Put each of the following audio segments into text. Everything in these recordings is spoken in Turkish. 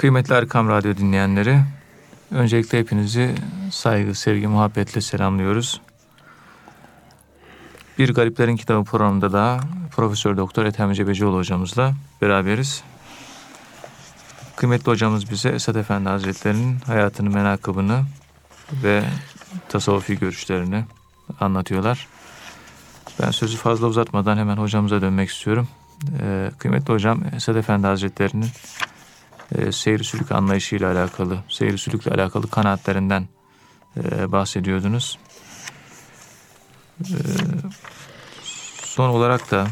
Kıymetli Erkam Radyo dinleyenleri, öncelikle hepinizi saygı, sevgi, muhabbetle selamlıyoruz. Bir Gariplerin Kitabı programında da Profesör Doktor Ethem Cebecioğlu hocamızla beraberiz. Kıymetli hocamız bize Esad Efendi Hazretleri'nin hayatını, menakıbını ve tasavvufi görüşlerini anlatıyorlar. Ben sözü fazla uzatmadan hemen hocamıza dönmek istiyorum. Ee, kıymetli hocam Esad Efendi Hazretleri'nin e, seyir sülük anlayışıyla alakalı, seyir sülükle alakalı kanaatlerinden e, bahsediyordunuz. E, son olarak da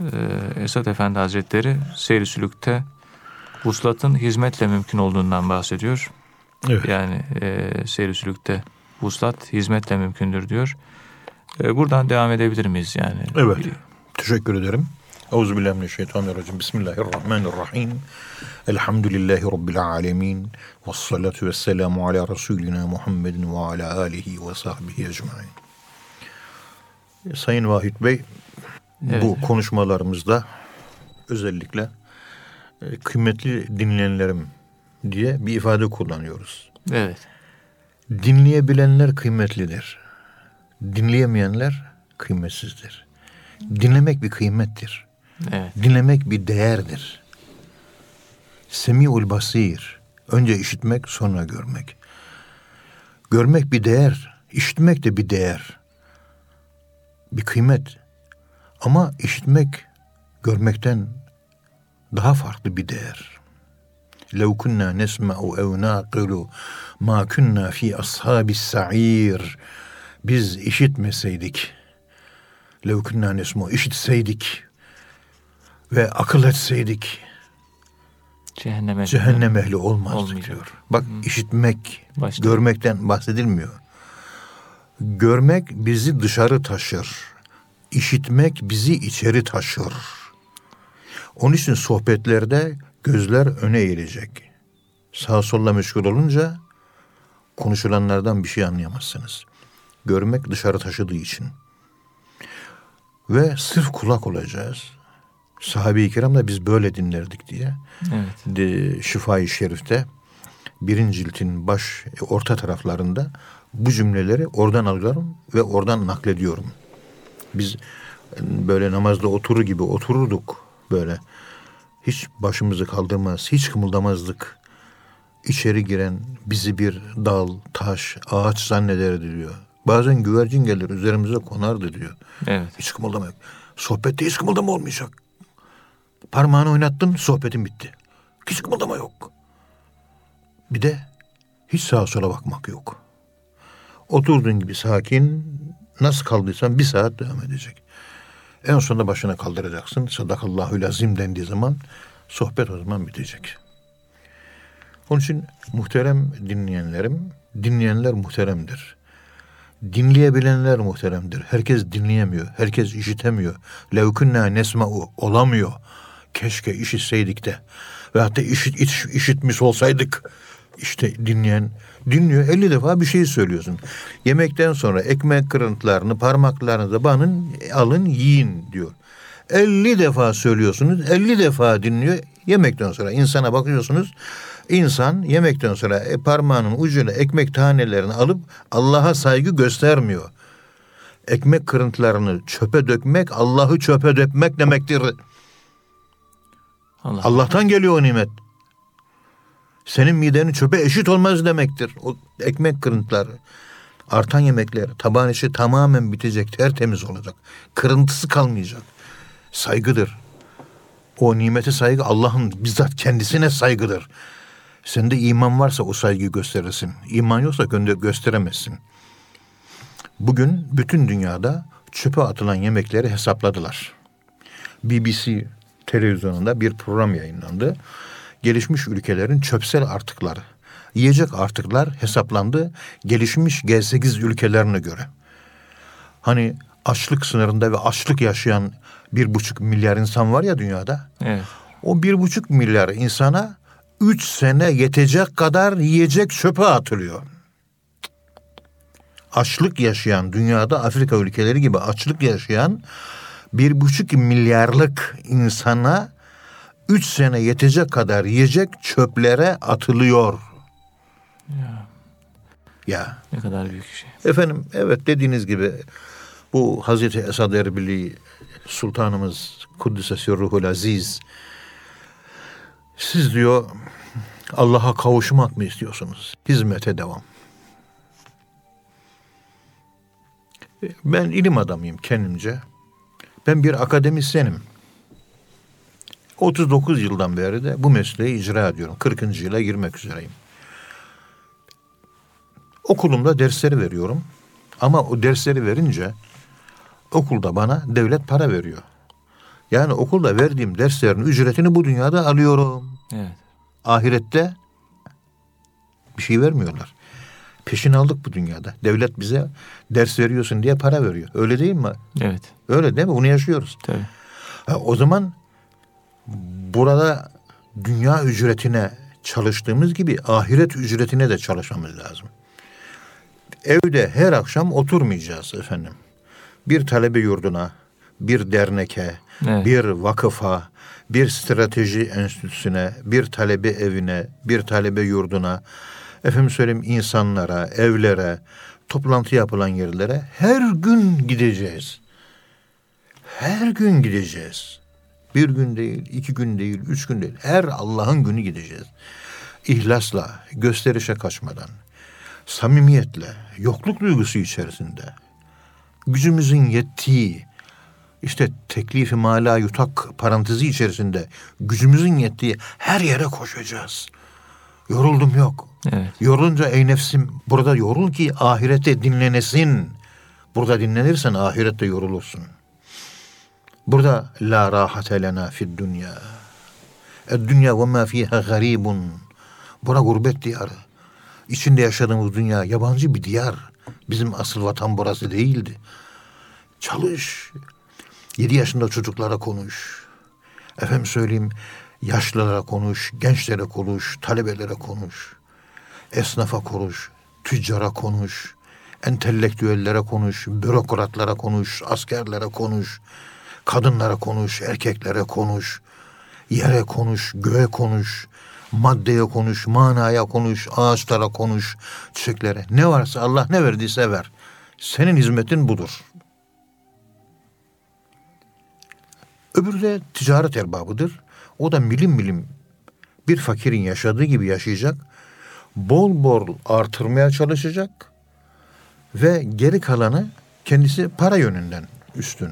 e, Esad Efendi Hazretleri seyir sülükte vuslatın hizmetle mümkün olduğundan bahsediyor. Evet. Yani e, seyir sülükte vuslat hizmetle mümkündür diyor. E, buradan devam edebilir miyiz yani? Evet. Teşekkür ederim. Euzubillahimineşşeytanirracim. Bismillahirrahmanirrahim. Elhamdülillahi Rabbil alemin. Ve salatu ve selamu ala Resulina Muhammedin ve ala alihi ve sahbihi ecmain. Sayın Vahit Bey, evet. bu konuşmalarımızda özellikle e, kıymetli dinleyenlerim diye bir ifade kullanıyoruz. Evet. Dinleyebilenler kıymetlidir. Dinleyemeyenler kıymetsizdir. Dinlemek bir kıymettir. Evet. Dinlemek bir değerdir. Semiul basir. Önce işitmek sonra görmek. Görmek bir değer. işitmek de bir değer. Bir kıymet. Ama işitmek görmekten daha farklı bir değer. لو كنا نسمع أو ناقل ما كنا في أصحاب السعير biz işitmeseydik lev kunna nesmu işitseydik ve akıl etseydik cehennem ehli, cehennem ehli olmazdık diyor. Bak Hı. işitmek, Başta. görmekten bahsedilmiyor. Görmek bizi dışarı taşır. İşitmek bizi içeri taşır. Onun için sohbetlerde gözler öne eğilecek. Sağ solla meşgul olunca konuşulanlardan bir şey anlayamazsınız. Görmek dışarı taşıdığı için. Ve sırf kulak olacağız. Sahabe-i kiram da biz böyle dinlerdik diye. Evet. De, Şifa-i Şerif'te birinci ciltin baş orta taraflarında bu cümleleri oradan alıyorum ve oradan naklediyorum. Biz böyle namazda oturur gibi otururduk böyle. Hiç başımızı kaldırmaz, hiç kımıldamazdık. İçeri giren bizi bir dal, taş, ağaç zannederdi diyor. Bazen güvercin gelir üzerimize konardı diyor. Evet. Hiç kımıldama yok. Sohbette hiç kımıldama olmayacak. Parmağını oynattın sohbetin bitti. Hiç kımıldama yok. Bir de hiç sağa sola bakmak yok. Oturduğun gibi sakin nasıl kaldıysan bir saat devam edecek. En sonunda başına kaldıracaksın. Sadakallahu lazim dendiği zaman sohbet o zaman bitecek. Onun için muhterem dinleyenlerim, dinleyenler muhteremdir. Dinleyebilenler muhteremdir. Herkes dinleyemiyor. Herkes işitemiyor. Levkünna nesma'u olamıyor. Keşke işitseydik de. Ve hatta işit, iş, işitmiş olsaydık. İşte dinleyen dinliyor. 50 defa bir şey söylüyorsun. Yemekten sonra ekmek kırıntılarını parmaklarınıza banın alın yiyin diyor. 50 defa söylüyorsunuz. 50 defa dinliyor. Yemekten sonra insana bakıyorsunuz. İnsan yemekten sonra e, parmağının ucuyla ekmek tanelerini alıp Allah'a saygı göstermiyor. Ekmek kırıntılarını çöpe dökmek Allah'ı çöpe dökmek demektir. Allah. Allah'tan geliyor o nimet. Senin midenin çöpe eşit olmaz demektir. O ekmek kırıntıları. Artan yemekler, tabağın içi tamamen bitecek, tertemiz olacak. Kırıntısı kalmayacak. Saygıdır. O nimete saygı Allah'ın bizzat kendisine saygıdır. Sende iman varsa o saygıyı gösterirsin. İman yoksa gö gösteremezsin. Bugün bütün dünyada çöpe atılan yemekleri hesapladılar. BBC televizyonunda bir program yayınlandı. Gelişmiş ülkelerin çöpsel artıkları, yiyecek artıklar hesaplandı gelişmiş G8 ülkelerine göre. Hani açlık sınırında ve açlık yaşayan bir buçuk milyar insan var ya dünyada. Evet. O bir buçuk milyar insana üç sene yetecek kadar yiyecek çöpe atılıyor. Açlık yaşayan dünyada Afrika ülkeleri gibi açlık yaşayan bir buçuk milyarlık insana üç sene yetecek kadar yiyecek çöplere atılıyor. Ya. Ya. Ne kadar büyük şey. Efendim evet dediğiniz gibi bu Hazreti Esad Erbili Sultanımız Kuddisesi Ruhul Aziz siz diyor Allah'a kavuşmak mı istiyorsunuz? Hizmete devam. Ben ilim adamıyım kendimce. Ben bir akademisyenim. 39 yıldan beri de bu mesleği icra ediyorum. 40. yıla girmek üzereyim. Okulumda dersleri veriyorum. Ama o dersleri verince okulda bana devlet para veriyor. Yani okulda verdiğim derslerin ücretini bu dünyada alıyorum. Evet. Ahirette bir şey vermiyorlar. Peşin aldık bu dünyada. Devlet bize ders veriyorsun diye para veriyor. Öyle değil mi? Evet. Öyle değil mi? Bunu yaşıyoruz. Tabii. Ha, o zaman burada dünya ücretine çalıştığımız gibi ahiret ücretine de çalışmamız lazım. Evde her akşam oturmayacağız efendim. Bir talebe yurduna, bir derneke, Evet. bir vakıfa, bir strateji enstitüsüne, bir talebe evine, bir talebe yurduna, efendim söyleyeyim insanlara, evlere, toplantı yapılan yerlere her gün gideceğiz. Her gün gideceğiz. Bir gün değil, iki gün değil, üç gün değil. Her Allah'ın günü gideceğiz. İhlasla, gösterişe kaçmadan, samimiyetle, yokluk duygusu içerisinde, gücümüzün yettiği, işte teklifi mala yutak parantezi içerisinde gücümüzün yettiği her yere koşacağız. Yoruldum yok. Evet. Yorulunca ey nefsim burada yorul ki ahirette dinlenesin. Burada dinlenirsen ahirette yorulursun. Burada la rahate lena fid dünya. Ed dünya ve ma fiha garibun. Bura gurbet diyarı. İçinde yaşadığımız dünya yabancı bir diyar. Bizim asıl vatan burası değildi. Çalış. Yedi yaşında çocuklara konuş. Efendim söyleyeyim yaşlılara konuş, gençlere konuş, talebelere konuş. Esnafa konuş, tüccara konuş, entelektüellere konuş, bürokratlara konuş, askerlere konuş, kadınlara konuş, erkeklere konuş, yere konuş, göğe konuş, maddeye konuş, manaya konuş, ağaçlara konuş, çiçeklere. Ne varsa Allah ne verdiyse ver. Senin hizmetin budur. Öbürü de ticaret erbabıdır. O da milim milim bir fakirin yaşadığı gibi yaşayacak. Bol bol artırmaya çalışacak. Ve geri kalanı kendisi para yönünden üstün.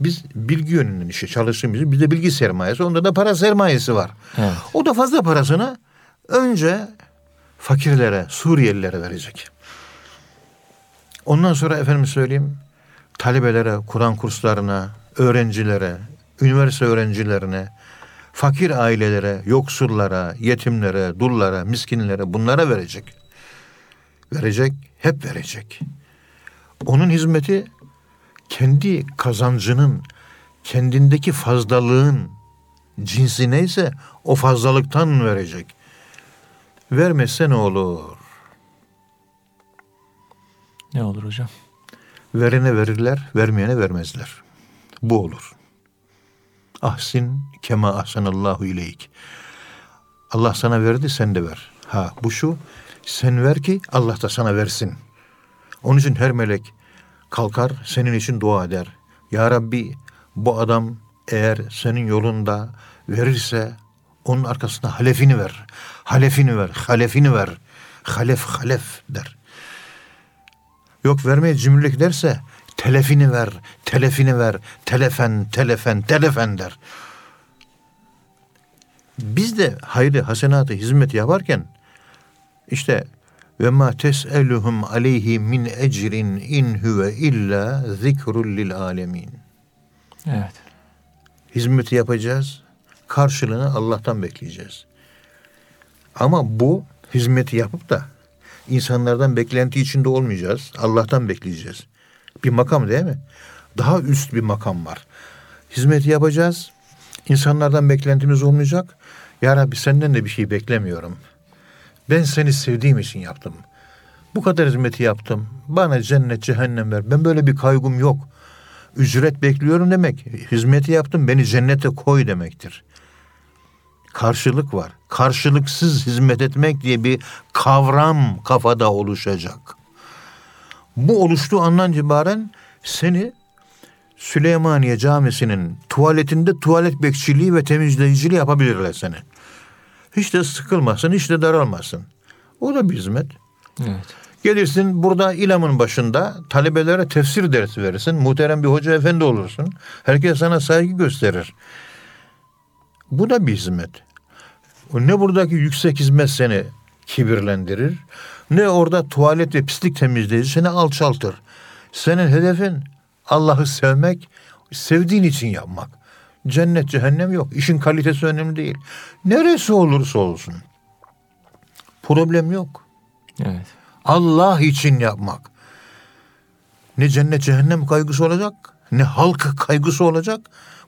Biz bilgi yönünden işe çalıştığımız bir de bilgi sermayesi. Onda da para sermayesi var. Evet. O da fazla parasını önce fakirlere, Suriyelilere verecek. Ondan sonra efendim söyleyeyim talebelere, Kur'an kurslarına, öğrencilere, üniversite öğrencilerine, fakir ailelere, yoksullara, yetimlere, dullara, miskinlere bunlara verecek. Verecek, hep verecek. Onun hizmeti kendi kazancının, kendindeki fazlalığın cinsi neyse o fazlalıktan verecek. Vermezse ne olur? Ne olur hocam? Verene verirler, vermeyene vermezler. Bu olur. Ahsin kema ahsanallahu ileyk. Allah sana verdi sen de ver. Ha bu şu sen ver ki Allah da sana versin. Onun için her melek kalkar senin için dua eder. Ya Rabbi bu adam eğer senin yolunda verirse onun arkasına halefini ver. Halefini ver, halefini ver. Halef, halef der. Yok vermeye cimrilik derse telefini ver, telefini ver, telefen, telefen, telefen der. Biz de hayrı, hasenatı, hizmet yaparken işte ve ma tes'eluhum aleyhi min ecrin in huve illa zikrul lil alemin. Evet. Hizmeti yapacağız. Karşılığını Allah'tan bekleyeceğiz. Ama bu hizmeti yapıp da insanlardan beklenti içinde olmayacağız. Allah'tan bekleyeceğiz. Bir makam değil mi? Daha üst bir makam var. Hizmeti yapacağız. İnsanlardan beklentimiz olmayacak. Ya Rabbi senden de bir şey beklemiyorum. Ben seni sevdiğim için yaptım. Bu kadar hizmeti yaptım. Bana cennet cehennem ver. Ben böyle bir kaygım yok. Ücret bekliyorum demek. Hizmeti yaptım beni cennete koy demektir. karşılık var. Karşılıksız hizmet etmek diye bir kavram kafada oluşacak. Bu oluştuğu andan itibaren seni Süleymaniye Camisi'nin tuvaletinde tuvalet bekçiliği ve temizleyiciliği yapabilirler seni. Hiç de sıkılmasın, hiç de daralmasın. O da bir hizmet. Evet. Gelirsin burada İlam'ın başında talebelere tefsir dersi verirsin. Muhterem bir hoca efendi olursun. Herkes sana saygı gösterir. Bu da bir hizmet. Ne buradaki yüksek hizmet seni kibirlendirir. Ne orada tuvalet ve pislik temizleyici seni alçaltır. Senin hedefin Allah'ı sevmek, sevdiğin için yapmak. Cennet cehennem yok. İşin kalitesi önemli değil. Neresi olursa olsun. Problem yok. Evet. Allah için yapmak. Ne cennet cehennem kaygısı olacak, ne halk kaygısı olacak.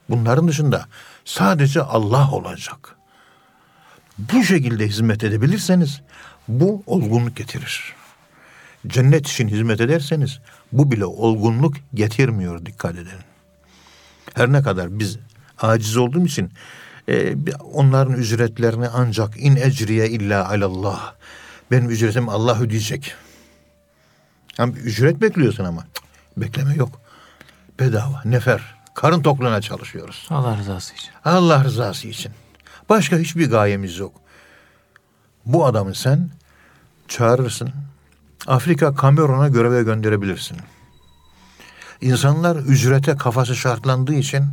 Bunların dışında sadece Allah olacak. Bu şekilde hizmet edebilirseniz bu olgunluk getirir. Cennet için hizmet ederseniz bu bile olgunluk getirmiyor dikkat edin. Her ne kadar biz aciz olduğum için e, onların ücretlerini ancak in ecriye illa alallah. Benim ücretim Allah ödeyecek. Yani ücret bekliyorsun ama. Bekleme yok. Bedava, nefer. Karın tokluğuna çalışıyoruz. Allah rızası için. Allah rızası için. Başka hiçbir gayemiz yok. Bu adamı sen çağırırsın. Afrika Kamerun'a göreve gönderebilirsin. İnsanlar ücrete kafası şartlandığı için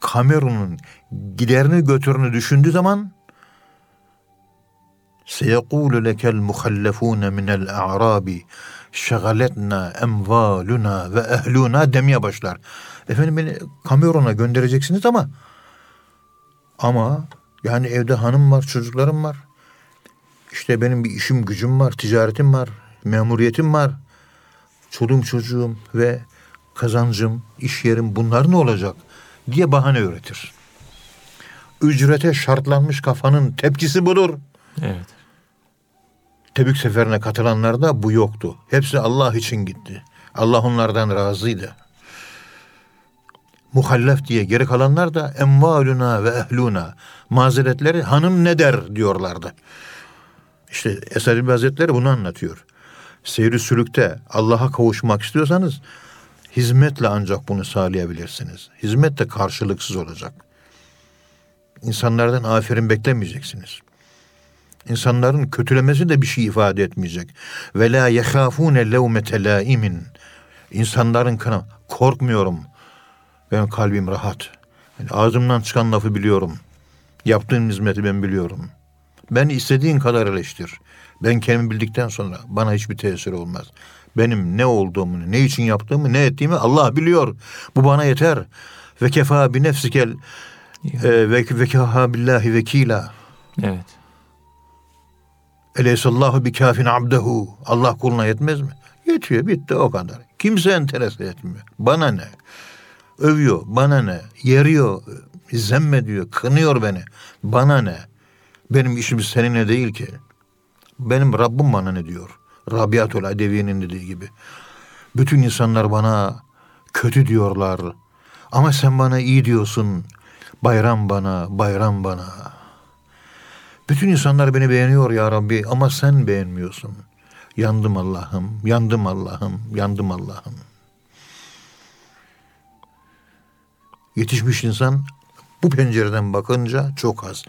Kamerun'un giderini götürünü düşündüğü zaman seyekulu lekel muhallefune minel a'rabi şagaletna emvaluna ve ehluna demeye başlar. Efendim beni Kamerun'a göndereceksiniz ama ama yani evde hanım var, çocuklarım var. İşte benim bir işim, gücüm var, ticaretim var, memuriyetim var. Çoluğum, çocuğum ve kazancım, iş yerim bunlar ne olacak diye bahane üretir. Ücrete şartlanmış kafanın tepkisi budur. Evet. Tebük seferine katılanlarda bu yoktu. Hepsi Allah için gitti. Allah onlardan razıydı. Muhallef diye geri kalanlar da emvaluna ve ehluna mazeretleri hanım ne der diyorlardı. İşte Esad İlbi Hazretleri bunu anlatıyor. Seyri sülükte Allah'a kavuşmak istiyorsanız hizmetle ancak bunu sağlayabilirsiniz. Hizmet de karşılıksız olacak. İnsanlardan aferin beklemeyeceksiniz. İnsanların kötülemesi de bir şey ifade etmeyecek. Ve la yehafune levmete laimin. İnsanların kana korkmuyorum. Benim kalbim rahat. Yani ağzımdan çıkan lafı biliyorum. Yaptığın hizmeti ben biliyorum. Ben istediğin kadar eleştir. Ben kendimi bildikten sonra bana hiçbir tesir olmaz. Benim ne olduğumu, ne için yaptığımı, ne ettiğimi Allah biliyor. Bu bana yeter. Ve kefa bi nefsikel e, ve, ve kefa billahi vekila. Evet. Eleysallahu bi kafin abdehu. Allah kuluna yetmez mi? Yetiyor bitti o kadar. Kimse enterese etmiyor. Bana ne? Övüyor bana ne? Yeriyor, zemmediyor, kınıyor beni. Bana ne? Benim işim seninle değil ki. Benim Rabbim bana ne diyor? Rabiatul Adeviye'nin dediği gibi. Bütün insanlar bana kötü diyorlar. Ama sen bana iyi diyorsun. Bayram bana, bayram bana. Bütün insanlar beni beğeniyor ya Rabbi ama sen beğenmiyorsun. Yandım Allah'ım, yandım Allah'ım, yandım Allah'ım. Yetişmiş insan bu pencereden bakınca çok az.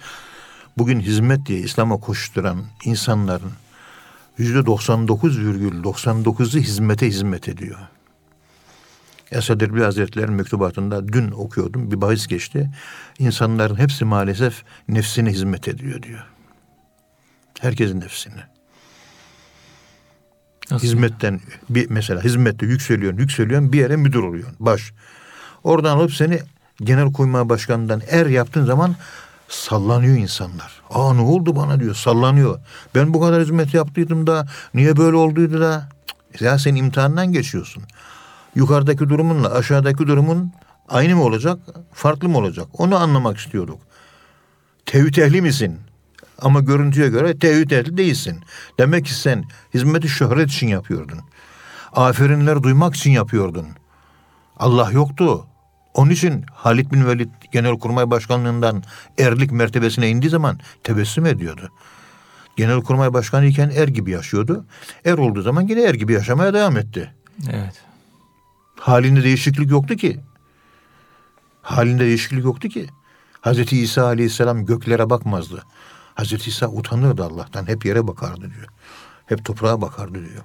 Bugün hizmet diye İslam'a koşturan insanların yüzde 99,99'u hizmete hizmet ediyor. Esad Erbil Hazretleri'nin mektubatında dün okuyordum bir bahis geçti. İnsanların hepsi maalesef nefsine hizmet ediyor diyor. Herkesin nefsine. Nasıl? Hizmetten bir mesela hizmette yükseliyorsun, yükseliyorsun bir yere müdür oluyorsun. Baş. Oradan alıp seni genel kurmay başkanından er yaptığın zaman sallanıyor insanlar. Aa ne oldu bana diyor sallanıyor. Ben bu kadar hizmet yaptıydım da niye böyle olduydu da. Ya sen imtihandan geçiyorsun. Yukarıdaki durumunla aşağıdaki durumun aynı mı olacak farklı mı olacak onu anlamak istiyorduk. Tevhid ehli misin? Ama görüntüye göre tevhid ehli değilsin. Demek ki sen hizmeti şöhret için yapıyordun. Aferinler duymak için yapıyordun. Allah yoktu. Onun için Halit bin Velid Genelkurmay Başkanlığından erlik mertebesine indiği zaman tebessüm ediyordu. Genelkurmay Başkanı iken er gibi yaşıyordu. Er olduğu zaman yine er gibi yaşamaya devam etti. Evet. Halinde değişiklik yoktu ki. Halinde değişiklik yoktu ki. Hazreti İsa Aleyhisselam göklere bakmazdı. Hazreti İsa utanırdı Allah'tan. Hep yere bakardı diyor. Hep toprağa bakardı diyor.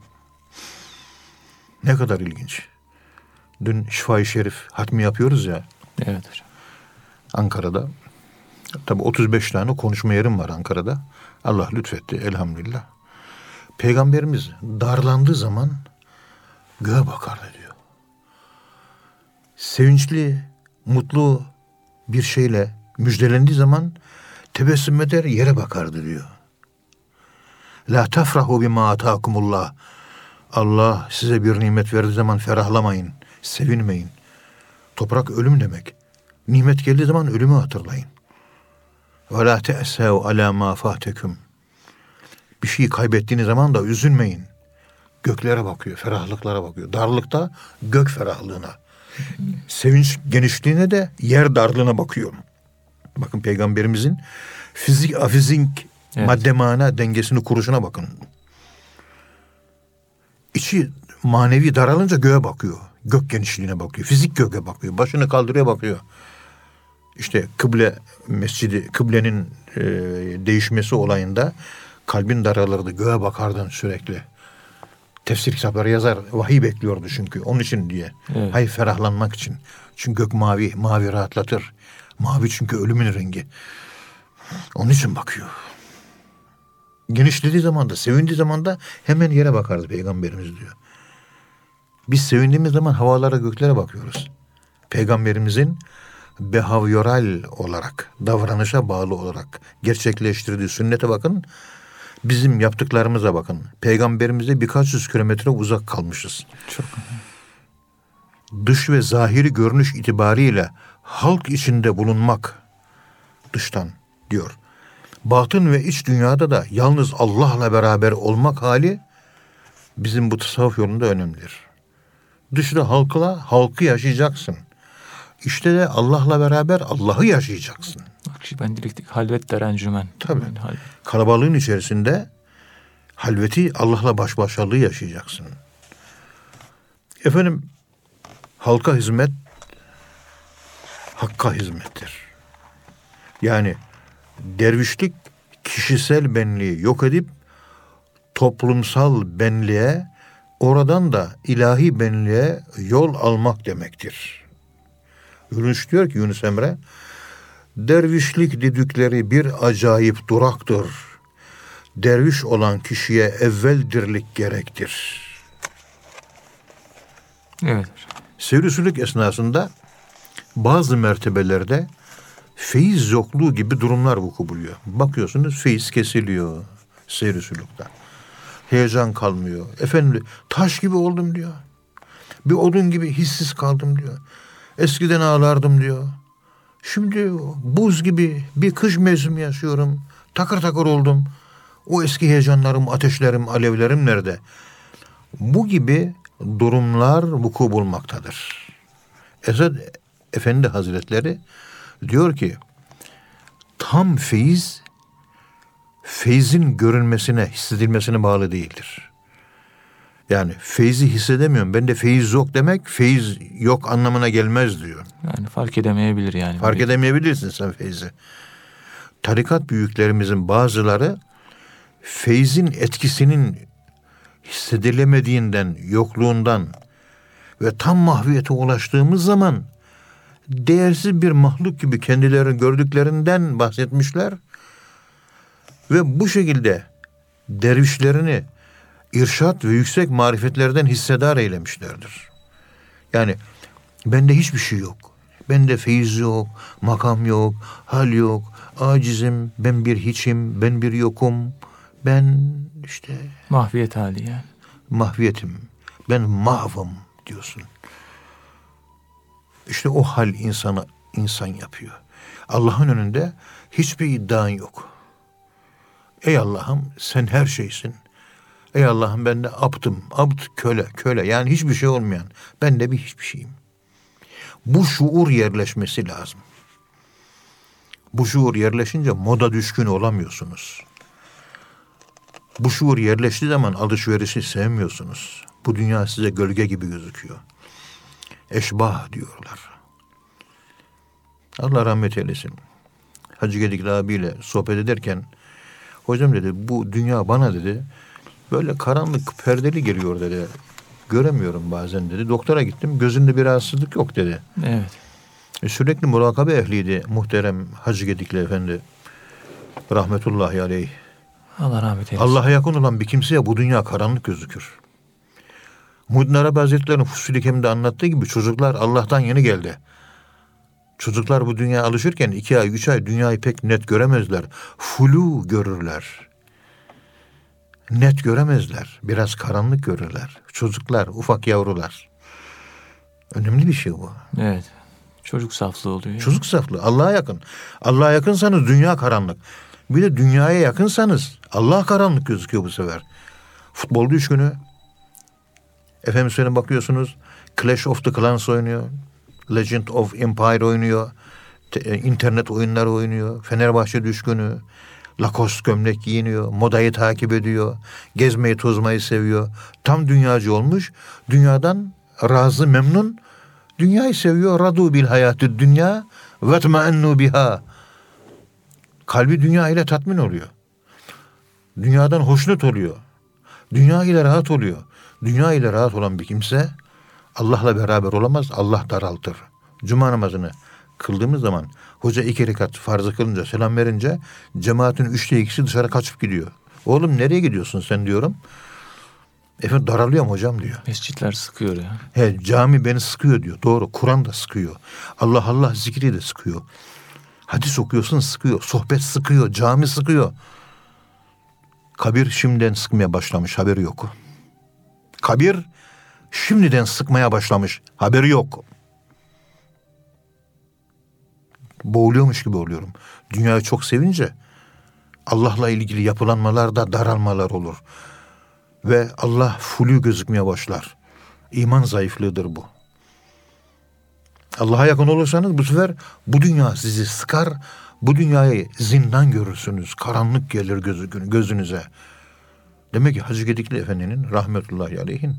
Ne kadar ilginç. Dün Şifa-i Şerif hatmi yapıyoruz ya. Evet hocam. Ankara'da. Tabi 35 tane konuşma yerim var Ankara'da. Allah lütfetti elhamdülillah. Peygamberimiz darlandığı zaman göğe bakardı diyor. Sevinçli, mutlu bir şeyle müjdelendiği zaman tebessüm eder yere bakardı diyor. La tafrahu bima atakumullah. Allah size bir nimet verdiği zaman ferahlamayın, sevinmeyin. Toprak ölüm demek. Nimet geldiği zaman ölümü hatırlayın. Ve la te'sev ala ma fateküm. Bir şeyi kaybettiğiniz zaman da üzülmeyin. Göklere bakıyor, ferahlıklara bakıyor. Darlıkta gök ferahlığına. Sevinç genişliğine de yer darlığına bakıyor. Bakın peygamberimizin fizik afizik evet. madde mana dengesini kuruşuna bakın. İçi manevi daralınca göğe bakıyor. Gök genişliğine bakıyor. Fizik göğe bakıyor. Başını kaldırıyor bakıyor. İşte kıble mescidi, kıblenin e, değişmesi olayında kalbin daralırdı. Göğe bakardın sürekli. Tefsir kitapları yazar. Vahiy bekliyordu çünkü. Onun için diye. Evet. Hayır ferahlanmak için. Çünkü gök mavi. Mavi rahatlatır. Mavi çünkü ölümün rengi. Onun için bakıyor. Genişlediği zaman da, sevindiği zaman da hemen yere bakardı peygamberimiz diyor. Biz sevindiğimiz zaman havalara göklere bakıyoruz. Peygamberimizin behavyoral olarak, davranışa bağlı olarak gerçekleştirdiği sünnete bakın. Bizim yaptıklarımıza bakın. Peygamberimize birkaç yüz kilometre uzak kalmışız. Çok. Dış ve zahiri görünüş itibariyle halk içinde bulunmak dıştan diyor. Batın ve iç dünyada da yalnız Allah'la beraber olmak hali bizim bu tasavvuf yolunda önemlidir. Dışta halkla halkı yaşayacaksın. İşte de Allah'la beraber Allah'ı yaşayacaksın. Ben direkt halvet derencümen. Tabii. Yani Kalabalığın içerisinde halveti Allah'la baş başalığı yaşayacaksın. Efendim halka hizmet hakka hizmettir. Yani dervişlik kişisel benliği yok edip toplumsal benliğe oradan da ilahi benliğe yol almak demektir. Yunus diyor ki Yunus Emre dervişlik dedikleri bir acayip duraktır. Derviş olan kişiye evveldirlik gerektir. Evet. Seyrisülük esnasında bazı mertebelerde feyiz yokluğu gibi durumlar vuku buluyor. Bakıyorsunuz feyiz kesiliyor seyri sülükten. Heyecan kalmıyor. Efendim taş gibi oldum diyor. Bir odun gibi hissiz kaldım diyor. Eskiden ağlardım diyor. Şimdi buz gibi bir kış mevsimi yaşıyorum. Takır takır oldum. O eski heyecanlarım, ateşlerim, alevlerim nerede? Bu gibi durumlar vuku bulmaktadır. Esad Efendi Hazretleri diyor ki tam feyiz feyzin görünmesine, hissedilmesine bağlı değildir. Yani feyzi hissedemiyorum. Ben de feyiz yok demek feyiz yok anlamına gelmez diyor. Yani fark edemeyebilir yani. Fark edemeyebilirsin sen feyzi. Tarikat büyüklerimizin bazıları feyzin etkisinin hissedilemediğinden, yokluğundan ve tam mahviyete ulaştığımız zaman değersiz bir mahluk gibi kendilerini gördüklerinden bahsetmişler. Ve bu şekilde dervişlerini irşat ve yüksek marifetlerden hissedar eylemişlerdir. Yani bende hiçbir şey yok. Bende feyiz yok, makam yok, hal yok, acizim, ben bir hiçim, ben bir yokum. Ben işte... Mahviyet hali yani. Mahviyetim. Ben mahvım diyorsun. İşte o hal insanı insan yapıyor. Allah'ın önünde hiçbir iddian yok. Ey Allah'ım sen her şeysin. Ey Allah'ım ben de abdım, abd köle, köle. Yani hiçbir şey olmayan. Ben de bir hiçbir şeyim. Bu şuur yerleşmesi lazım. Bu şuur yerleşince moda düşkün olamıyorsunuz. Bu şuur yerleştiği zaman alışverişi sevmiyorsunuz. Bu dünya size gölge gibi gözüküyor. Eşbah diyorlar. Allah rahmet eylesin. Hacı Gedikli abiyle sohbet ederken hocam dedi bu dünya bana dedi böyle karanlık perdeli geliyor dedi. Göremiyorum bazen dedi. Doktora gittim gözünde bir rahatsızlık yok dedi. Evet. E, sürekli murakabe ehliydi muhterem Hacı Gedikli Efendi. Rahmetullahi aleyh. Allah rahmet eylesin. Allah'a yakın olan bir kimseye bu dünya karanlık gözükür. Muhyiddin Arabi Hazretleri'nin Fusul-i Kem'de anlattığı gibi çocuklar Allah'tan yeni geldi. Çocuklar bu dünyaya alışırken iki ay, üç ay dünyayı pek net göremezler. Flu görürler. Net göremezler. Biraz karanlık görürler. Çocuklar, ufak yavrular. Önemli bir şey bu. Evet. Çocuk saflığı oluyor. Çocuk saflığı. Allah'a yakın. Allah'a yakınsanız dünya karanlık. Bir de dünyaya yakınsanız Allah karanlık gözüküyor bu sefer. Futbol düşkünü. Efendim söyleyeyim bakıyorsunuz. Clash of the Clans oynuyor. Legend of Empire oynuyor. E, internet oyunları oynuyor. Fenerbahçe düşkünü. Lacoste gömlek giyiniyor. Modayı takip ediyor. Gezmeyi tozmayı seviyor. Tam dünyacı olmuş. Dünyadan razı memnun. Dünyayı seviyor. Radu bil hayatı dünya ve tma'ennu biha. Kalbi dünya ile tatmin oluyor. Dünyadan hoşnut oluyor. Dünya ile rahat oluyor. Dünya ile rahat olan bir kimse Allah'la beraber olamaz. Allah daraltır. Cuma namazını kıldığımız zaman hoca iki rekat farzı kılınca selam verince cemaatin üçte ikisi dışarı kaçıp gidiyor. Oğlum nereye gidiyorsun sen diyorum. Efendim daralıyorum hocam diyor. Mescitler sıkıyor ya. He, cami beni sıkıyor diyor. Doğru. Kur'an da sıkıyor. Allah Allah zikri de sıkıyor. Hadis okuyorsun sıkıyor. Sohbet sıkıyor. Cami sıkıyor. Kabir şimdiden sıkmaya başlamış. Haberi yok. Kabir şimdiden sıkmaya başlamış. Haberi yok. Boğuluyormuş gibi oluyorum. Dünyayı çok sevince Allah'la ilgili yapılanmalarda daralmalar olur. Ve Allah flu gözükmeye başlar. İman zayıflığıdır bu. Allah'a yakın olursanız bu sefer bu dünya sizi sıkar. Bu dünyayı zindan görürsünüz. Karanlık gelir gözü, gözünüze. Demek ki Hacı Gedikli Efendi'nin rahmetullahi aleyhin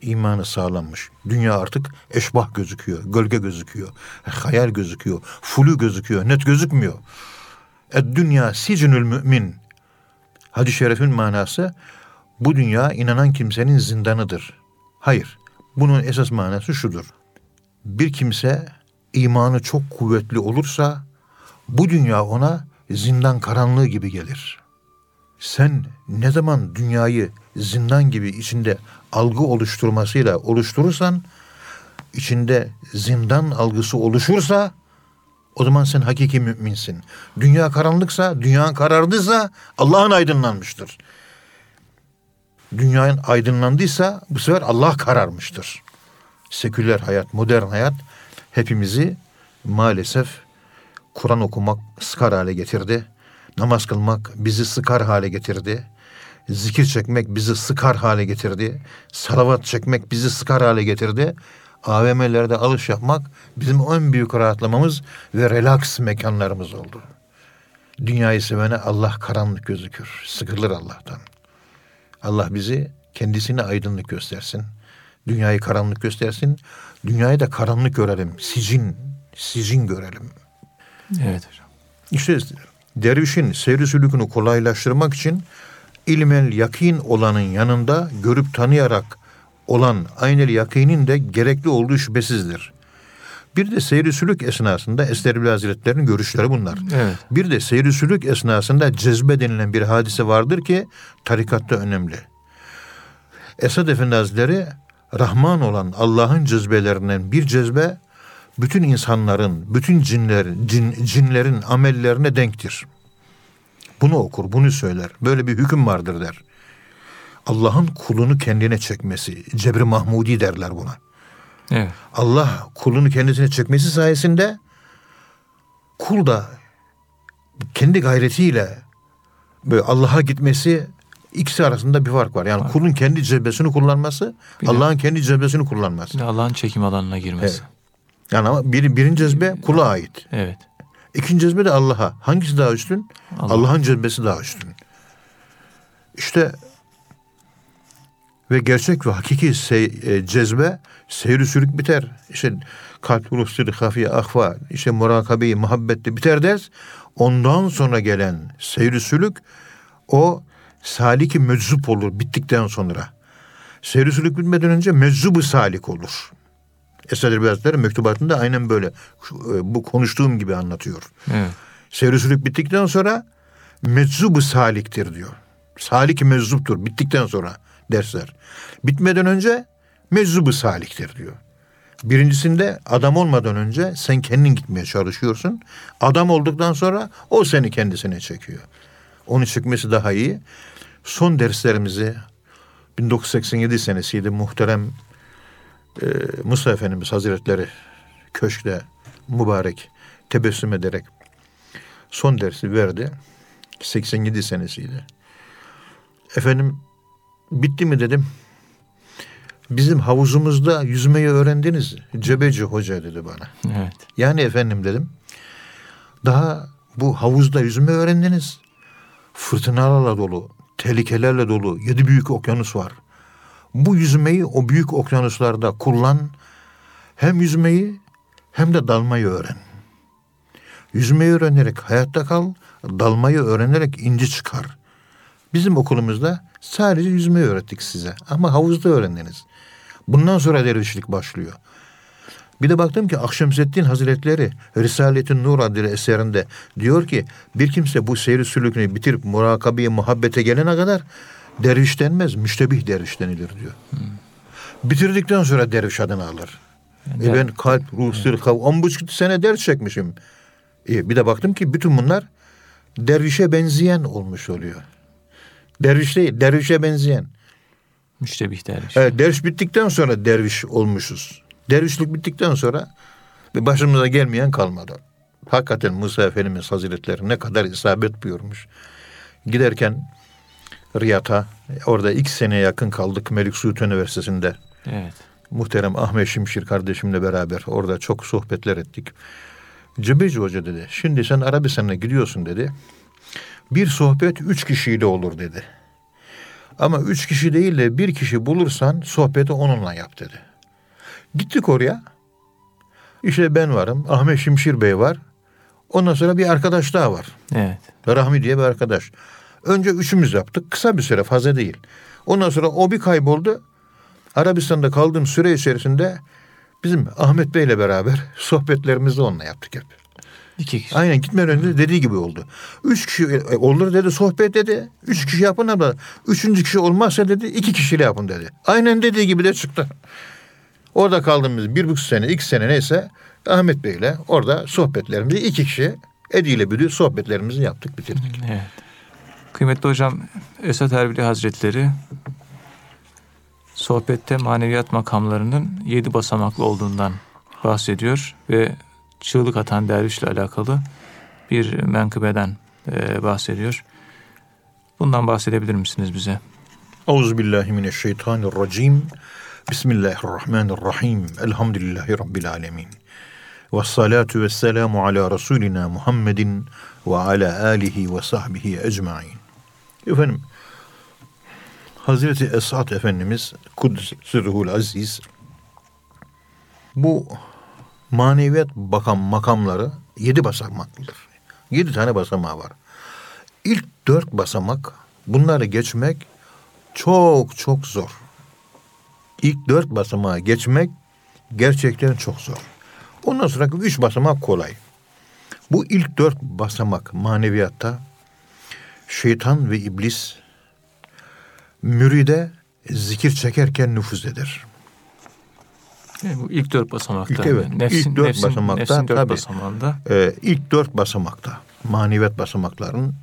imanı sağlanmış. Dünya artık eşbah gözüküyor, gölge gözüküyor, hayal gözüküyor, flu gözüküyor, net gözükmüyor. Et dünya sicnül mümin. Hadis-i şerifin manası bu dünya inanan kimsenin zindanıdır. Hayır. Bunun esas manası şudur. Bir kimse imanı çok kuvvetli olursa bu dünya ona zindan karanlığı gibi gelir. Sen ne zaman dünyayı zindan gibi içinde algı oluşturmasıyla oluşturursan, içinde zindan algısı oluşursa o zaman sen hakiki müminsin. Dünya karanlıksa, dünya karardıysa Allah'ın aydınlanmıştır. Dünyanın aydınlandıysa bu sefer Allah kararmıştır. Seküler hayat, modern hayat hepimizi maalesef Kur'an okumak sıkar hale getirdi. Namaz kılmak bizi sıkar hale getirdi. Zikir çekmek bizi sıkar hale getirdi. Salavat çekmek bizi sıkar hale getirdi. AVM'lerde alış yapmak bizim en büyük rahatlamamız ve relax mekanlarımız oldu. Dünyayı sevene Allah karanlık gözükür. Sıkılır Allah'tan. Allah bizi kendisine aydınlık göstersin. Dünyayı karanlık göstersin. Dünyayı da karanlık görelim. Sicin, sicin görelim. Evet hocam. İşte dervişin seyri sülükünü kolaylaştırmak için ilmel yakin olanın yanında görüp tanıyarak olan aynel yakinin de gerekli olduğu şüphesizdir. Bir de seyri sülük esnasında Esterbil Hazretleri'nin görüşleri bunlar. Evet. Bir de seyri sülük esnasında cezbe denilen bir hadise vardır ki tarikatta önemli. Esad Efendi Hazretleri Rahman olan Allah'ın cezbelerinden bir cezbe bütün insanların, bütün cinlerin, cin, cinlerin amellerine denktir. Bunu okur, bunu söyler. Böyle bir hüküm vardır der. Allah'ın kulunu kendine çekmesi, cebri mahmudi derler buna. Evet. Allah kulunu kendisine çekmesi sayesinde kul da kendi gayretiyle böyle Allah'a gitmesi ikisi arasında bir fark var. Yani Var. kulun kendi cebesini kullanması, Allah'ın kendi cebesini kullanması. Allah'ın çekim alanına girmesi. Evet. Yani ama bir, birinci cezbe kula ait. Evet. İkinci cezbe de Allah'a. Hangisi daha üstün? Allah. Allah'ın cezbesi daha üstün. İşte ve gerçek ve hakiki sey, e, cezbe seyri sürük biter. İşte kalp ruhsiri hafiye ahva işte murakabeyi muhabbette biter ders. Ondan sonra gelen seyri sülük o saliki meczup olur bittikten sonra. Seyri sülük bitmeden önce meczubu salik olur. Esad Erbil mektubatında aynen böyle e, bu konuştuğum gibi anlatıyor. Evet. Seyri sülük bittikten sonra meczubu saliktir diyor. Salik meczuptur bittikten sonra dersler. Bitmeden önce meczubu saliktir diyor. Birincisinde adam olmadan önce sen kendin gitmeye çalışıyorsun. Adam olduktan sonra o seni kendisine çekiyor. Onu çekmesi daha iyi. Son derslerimizi 1987 senesiydi muhterem e, Musa Efendimiz Hazretleri köşkte mübarek tebessüm ederek son dersi verdi. 87 senesiydi. Efendim bitti mi dedim. Bizim havuzumuzda yüzmeyi öğrendiniz. Cebeci hoca dedi bana. Evet. Yani efendim dedim. Daha bu havuzda yüzme öğrendiniz. Fırtınalarla dolu, tehlikelerle dolu yedi büyük okyanus var. Bu yüzmeyi o büyük okyanuslarda kullan. Hem yüzmeyi hem de dalmayı öğren. Yüzmeyi öğrenerek hayatta kal, dalmayı öğrenerek inci çıkar. Bizim okulumuzda sadece yüzmeyi öğrettik size ama havuzda öğrendiniz. Bundan sonra dervişlik başlıyor. Bir de baktım ki Akşemseddin Hazretleri Risale-i Nur adlı eserinde diyor ki bir kimse bu seyri sülükünü bitirip murakabeye muhabbete gelene kadar derviş denmez, müştebih derviş denilir diyor. Bitirdikten sonra derviş adını alır. E ben kalp, ruh, sır, kav, on buçuk sene ders çekmişim. E bir de baktım ki bütün bunlar dervişe benzeyen olmuş oluyor. Derviş değil, dervişe benzeyen. Müştebih derviş. Evet, derviş bittikten sonra derviş olmuşuz. Dervişlik bittikten sonra başımıza gelmeyen kalmadı. Hakikaten Musa Efendimiz Hazretleri ne kadar isabet buyurmuş. Giderken Riyad'a orada iki seneye yakın kaldık Melik Suud Üniversitesi'nde. Evet. Muhterem Ahmet Şimşir kardeşimle beraber orada çok sohbetler ettik. Cebeci Hoca dedi, şimdi sen Arabistan'a gidiyorsun dedi. Bir sohbet üç kişiyle olur dedi. Ama üç kişi değil de bir kişi bulursan sohbeti onunla yap dedi. Gittik oraya. İşte ben varım, Ahmet Şimşir Bey var. Ondan sonra bir arkadaş daha var. Evet. Rahmi diye bir arkadaş. Önce üçümüz yaptık. Kısa bir süre fazla değil. Ondan sonra o bir kayboldu. Arabistan'da kaldığım süre içerisinde bizim Ahmet Bey'le beraber sohbetlerimizi onunla yaptık hep. İki kişi. Aynen gitmeden önce dediği gibi oldu. Üç kişi e, olur dedi sohbet dedi. Üç kişi yapın ama üçüncü kişi olmazsa dedi iki kişiyle yapın dedi. Aynen dediği gibi de çıktı. Orada kaldığımız bir buçuk sene, iki sene neyse Ahmet Bey'le orada sohbetlerimizi iki kişi Edi ile Büdü sohbetlerimizi yaptık bitirdik. Evet. Kıymetli hocam Esat Erbili Hazretleri sohbette maneviyat makamlarının yedi basamaklı olduğundan bahsediyor ve çığlık atan dervişle alakalı bir menkıbeden e, bahsediyor. Bundan bahsedebilir misiniz bize? Euzubillahimineşşeytanirracim. Bismillahirrahmanirrahim. Elhamdülillahi Rabbil alemin. Ve salatu ve selamu ala Resulina Muhammedin ve ala alihi ve sahbihi ecmain. Efendim, Hazreti Esad Efendimiz Kuddisirhul Aziz bu maneviyat bakan makamları yedi basamaklıdır. Yedi tane basamağı var. İlk dört basamak bunları geçmek çok çok zor. İlk dört basamağı geçmek gerçekten çok zor. Ondan sonraki üç basamak kolay. Bu ilk dört basamak maneviyatta şeytan ve iblis müride zikir çekerken nüfuz eder. Yani bu ilk dört basamakta. İlk evet, Nefsin, ilk dört nefsin, basamakta, nefsin dört tabii. basamağında. Ee, ilk dört basamakta, maneviyat basamaklarının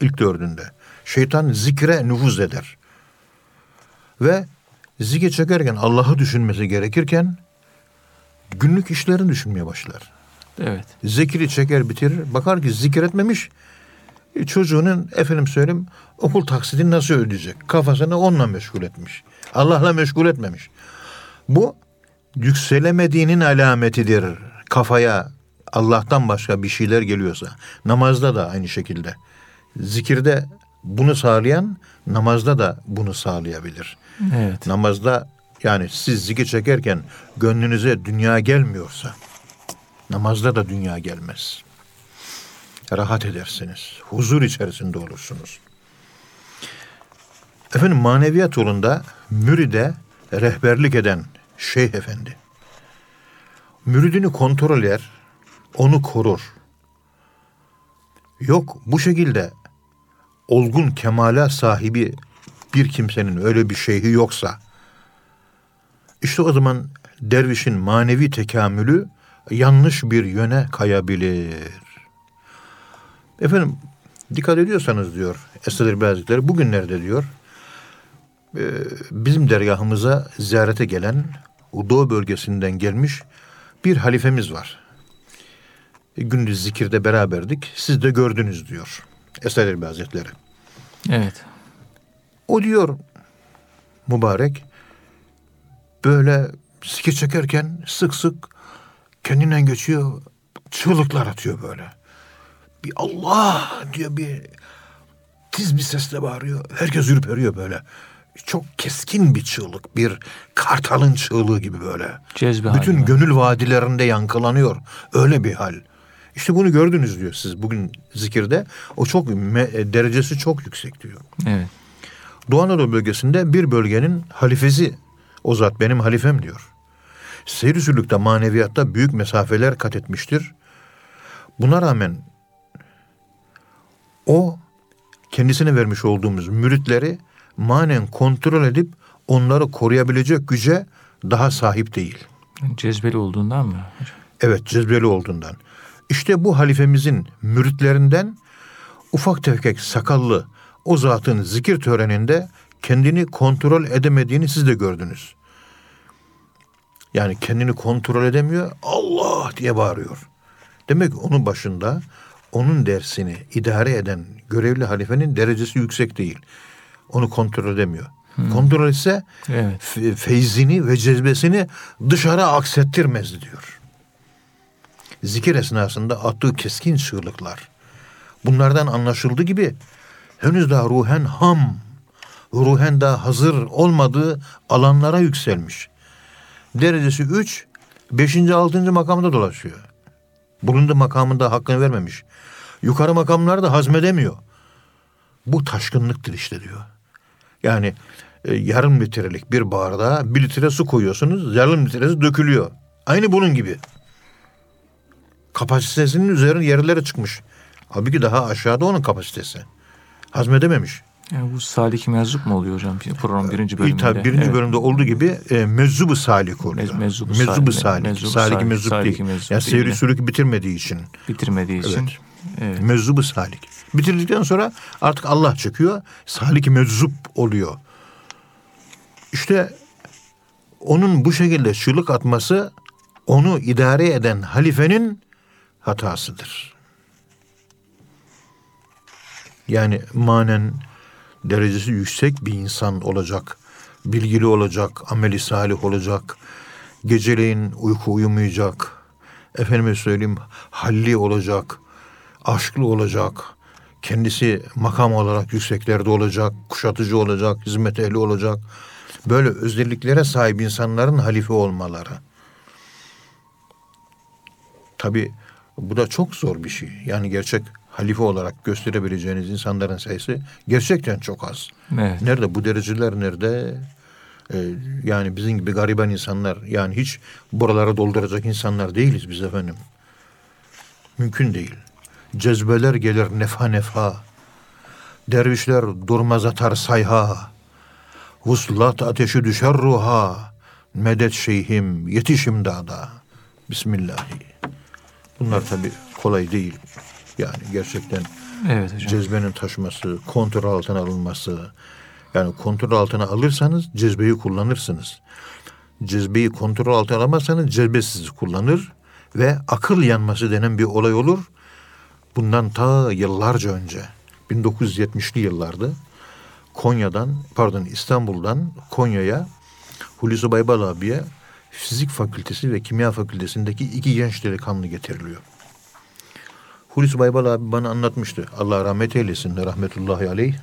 ilk dördünde. Şeytan zikre nüfuz eder. Ve zikir çekerken Allah'ı düşünmesi gerekirken günlük işlerini düşünmeye başlar. Evet. Zikri çeker bitirir. Bakar ki zikir etmemiş. E, çocuğunun efendim söyleyeyim okul taksidini nasıl ödeyecek? Kafasını onunla meşgul etmiş. Allah'la meşgul etmemiş. Bu yükselemediğinin alametidir. Kafaya Allah'tan başka bir şeyler geliyorsa. Namazda da aynı şekilde. Zikirde bunu sağlayan namazda da bunu sağlayabilir. Evet. Namazda yani siz zikir çekerken gönlünüze dünya gelmiyorsa namazda da dünya gelmez. Rahat edersiniz. Huzur içerisinde olursunuz. Efendim maneviyat yolunda müride rehberlik eden şeyh efendi. Müridini kontrol eder, onu korur. Yok bu şekilde olgun kemala sahibi bir kimsenin öyle bir şeyhi yoksa işte o zaman dervişin manevi tekamülü yanlış bir yöne kayabilir. Efendim dikkat ediyorsanız diyor Esad Erbil Hazretleri bugünlerde diyor e, bizim dergahımıza ziyarete gelen Doğu bölgesinden gelmiş bir halifemiz var. E, gündüz zikirde beraberdik. Siz de gördünüz diyor Esad Erbil Hazretleri. Evet. O diyor mübarek böyle zikir çekerken sık sık kendinden geçiyor çığlıklar atıyor böyle. Bir Allah diyor bir tiz bir sesle bağırıyor. Herkes ürperiyor böyle. Çok keskin bir çığlık. Bir kartalın çığlığı gibi böyle. Cezbe Bütün hali gönül vadilerinde yankılanıyor. Öyle bir hal. İşte bunu gördünüz diyor siz bugün zikirde. O çok me- derecesi çok yüksek diyor. Evet. Doğu Anadolu bölgesinde bir bölgenin halifesi o zat benim halifem diyor. Sülükte maneviyatta büyük mesafeler kat etmiştir. Buna rağmen o kendisine vermiş olduğumuz müritleri manen kontrol edip onları koruyabilecek güce daha sahip değil. Cezbeli olduğundan mı? Evet cezbeli olduğundan. İşte bu halifemizin müritlerinden ufak tefek sakallı o zatın zikir töreninde kendini kontrol edemediğini siz de gördünüz. Yani kendini kontrol edemiyor. Allah diye bağırıyor. Demek onun başında onun dersini idare eden görevli halifenin derecesi yüksek değil. Onu kontrol edemiyor. Kontrol etse Evet. fe- feyzini ve cezbesini dışarı aksettirmez diyor. Zikir esnasında attığı keskin çığlıklar. Bunlardan anlaşıldığı gibi henüz daha ruhen ham, ruhen daha hazır olmadığı alanlara yükselmiş. Derecesi üç, beşinci, altıncı makamda dolaşıyor. Bulunduğu makamında hakkını vermemiş. Yukarı makamları da hazmedemiyor. Bu taşkınlıktır işte diyor. Yani e, yarım litrelik bir bardağa bir litre su koyuyorsunuz. Yarım litresi dökülüyor. Aynı bunun gibi. Kapasitesinin üzerine yerlere çıkmış. Halbuki daha aşağıda onun kapasitesi. Hazmedememiş. Yani bu Salik Meczup mu oluyor hocam? Program birinci İyi, bölümünde. tabii birinci Evet. bölümde olduğu gibi e, mezzubu salik oluyor. Mez- mezzubu mezzubu salik. Mezzubu Salik salik. mezzup değil. mezzup Yani seyri mi? sülükü bitirmediği için. Bitirmediği için. Evet. Mezzubu salik. Bitirdikten sonra artık Allah çıkıyor. Salik mezzup oluyor. İşte onun bu şekilde çığlık atması onu idare eden halifenin hatasıdır. Yani manen derecesi yüksek bir insan olacak, bilgili olacak, ameli salih olacak, geceleyin uyku uyumayacak, efendime söyleyeyim halli olacak, aşklı olacak, kendisi makam olarak yükseklerde olacak, kuşatıcı olacak, hizmet ehli olacak. Böyle özelliklere sahip insanların halife olmaları. Tabi bu da çok zor bir şey. Yani gerçek halife olarak gösterebileceğiniz insanların sayısı gerçekten çok az. Evet. Nerede bu dereceler nerede? Ee, yani bizim gibi gariban insanlar yani hiç buralara dolduracak insanlar değiliz biz efendim. Mümkün değil. Cezbeler gelir nefa nefa. Dervişler durmaz atar sayha. Vuslat ateşi düşer ruha. Medet şeyhim yetiş imdada. Bismillahi. Bunlar tabi kolay değil. Yani gerçekten Evet hocam. cezbenin taşması, kontrol altına alınması. Yani kontrol altına alırsanız cezbeyi kullanırsınız. Cezbeyi kontrol altına alamazsanız cezbe sizi kullanır ve akıl yanması denen bir olay olur. Bundan ta yıllarca önce 1970'li yıllarda Konya'dan pardon İstanbul'dan Konya'ya Hulusi Baybal abiye fizik fakültesi ve kimya fakültesindeki iki genç delikanlı getiriliyor. Hulusi Baybal abi bana anlatmıştı. Allah rahmet eylesin rahmetullahi aleyh.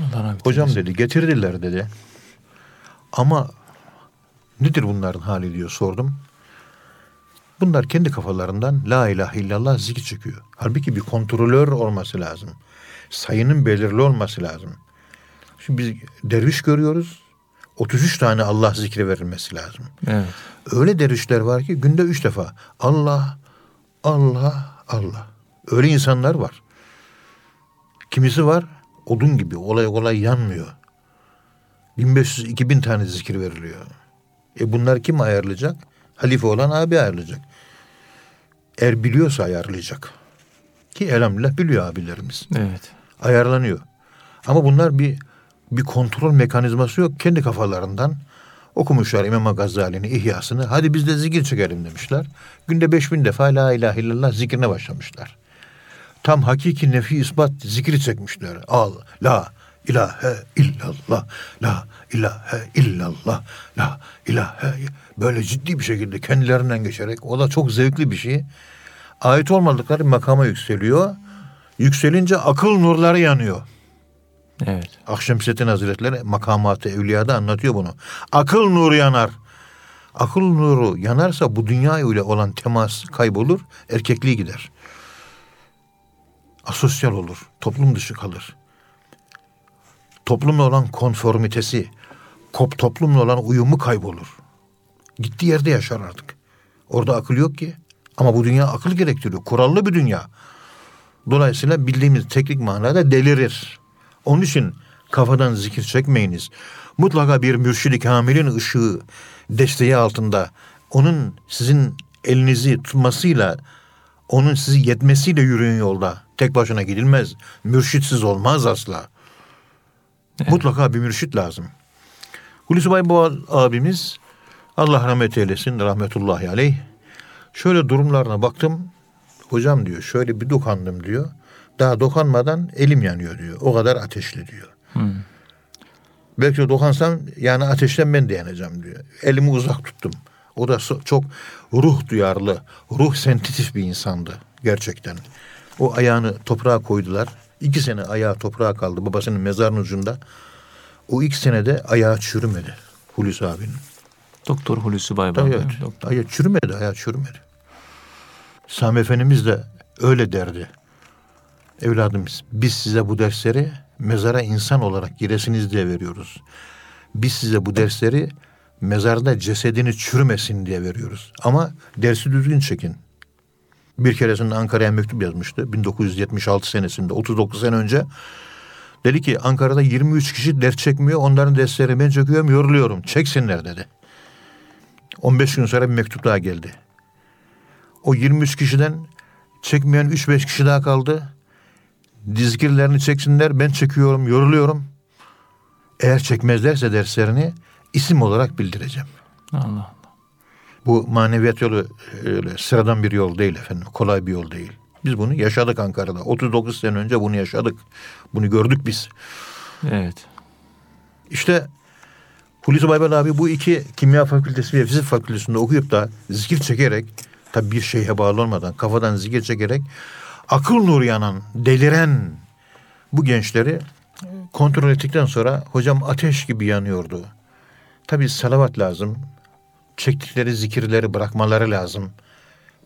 Allah rahmet Hocam eylesin. dedi getirdiler dedi. Ama nedir bunların hali diyor sordum. Bunlar kendi kafalarından la ilahe illallah zikir çekiyor. Halbuki bir kontrolör olması lazım. Sayının belirli olması lazım. Şimdi biz derviş görüyoruz. 33 tane Allah zikri verilmesi lazım. Evet. Öyle dervişler var ki günde üç defa Allah, Allah, Allah. Öyle insanlar var. Kimisi var odun gibi olay olay yanmıyor. 1500-2000 tane zikir veriliyor. E bunlar kim ayarlayacak? Halife olan abi ayarlayacak. Eğer biliyorsa ayarlayacak. Ki elhamdülillah biliyor abilerimiz. Evet. Ayarlanıyor. Ama bunlar bir bir kontrol mekanizması yok. Kendi kafalarından okumuşlar İmam Gazali'nin ihyasını. Hadi biz de zikir çekelim demişler. Günde beş bin defa la ilahe illallah zikrine başlamışlar. Tam hakiki nefi ispat zikri çekmişler. Al, la, ilahe illallah, la ilahe illallah, la ilahe böyle ciddi bir şekilde kendilerinden geçerek o da çok zevkli bir şey. Ait olmadıkları makama yükseliyor. Yükselince akıl nurları yanıyor. Evet. Akşemseddin Hazretleri makamatı evliyada anlatıyor bunu. Akıl nuru yanar. Akıl nuru yanarsa bu dünya ile olan temas kaybolur, erkekliği gider. Asosyal olur, toplum dışı kalır toplumla olan konformitesi, kop toplumla olan uyumu kaybolur. Gittiği yerde yaşar artık. Orada akıl yok ki. Ama bu dünya akıl gerektiriyor. Kurallı bir dünya. Dolayısıyla bildiğimiz teknik manada delirir. Onun için kafadan zikir çekmeyiniz. Mutlaka bir mürşidi kamilin ışığı desteği altında onun sizin elinizi tutmasıyla onun sizi yetmesiyle yürüyün yolda. Tek başına gidilmez. Mürşitsiz olmaz asla. Evet. Mutlaka bir mürşit lazım. Hulusi Bayboğaz abimiz Allah rahmet eylesin rahmetullahi aleyh. Şöyle durumlarına baktım. Hocam diyor şöyle bir dokandım diyor. Daha dokanmadan elim yanıyor diyor. O kadar ateşli diyor. Hmm. Belki dokunsam yani ateşten ben de yanacağım diyor. Elimi uzak tuttum. O da çok ruh duyarlı, ruh sensitif bir insandı gerçekten. O ayağını toprağa koydular. İki sene ayağı toprağa kaldı babasının mezarının ucunda. O iki senede ayağı çürümedi Hulusi abinin. Doktor Hulusi Baybal. Evet. Doktor. Ayağı çürümedi, ayağı çürümedi. Sami Efendimiz de öyle derdi. Evladımız biz size bu dersleri mezara insan olarak giresiniz diye veriyoruz. Biz size bu dersleri mezarda cesedini çürümesin diye veriyoruz. Ama dersi düzgün çekin. Bir keresinde Ankara'ya mektup yazmıştı. 1976 senesinde 39 sene önce. Dedi ki Ankara'da 23 kişi ders çekmiyor. Onların dersleri ben çekiyorum yoruluyorum. Çeksinler dedi. 15 gün sonra bir mektup daha geldi. O 23 kişiden çekmeyen 3-5 kişi daha kaldı. Dizgirlerini çeksinler ben çekiyorum yoruluyorum. Eğer çekmezlerse derslerini isim olarak bildireceğim. Allah. Bu maneviyat yolu öyle sıradan bir yol değil efendim. Kolay bir yol değil. Biz bunu yaşadık Ankara'da. 39 sene önce bunu yaşadık. Bunu gördük biz. Evet. İşte Hulusi Baybal abi bu iki kimya fakültesi ve fizik fakültesinde okuyup da zikir çekerek tabi bir şeyhe bağlı olmadan kafadan zikir çekerek akıl nuru yanan, deliren bu gençleri kontrol ettikten sonra hocam ateş gibi yanıyordu. Tabi salavat lazım çektikleri zikirleri bırakmaları lazım.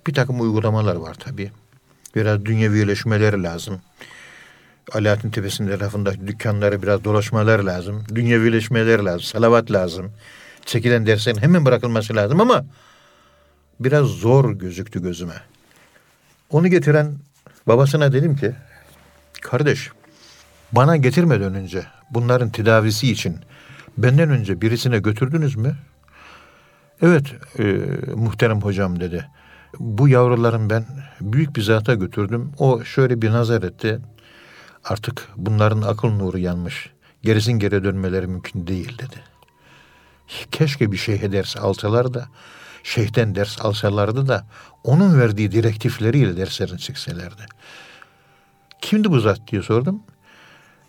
Bir takım uygulamalar var tabii. Biraz dünyevileşmeleri lazım. Alaaddin Tepesi'nin tarafında dükkanları biraz dolaşmaları lazım. Dünyevileşmeleri lazım. Salavat lazım. Çekilen derslerin hemen bırakılması lazım ama biraz zor gözüktü gözüme. Onu getiren babasına dedim ki kardeş bana getirmeden önce bunların tedavisi için benden önce birisine götürdünüz mü? Evet e, muhterem hocam dedi. Bu yavruların ben büyük bir zata götürdüm. O şöyle bir nazar etti. Artık bunların akıl nuru yanmış. Gerisin geri dönmeleri mümkün değil dedi. Keşke bir şeyhe ders alsalar da, şeyhten ders alsalardı da onun verdiği direktifleriyle derslerini çıksalardı. Kimdi bu zat diye sordum.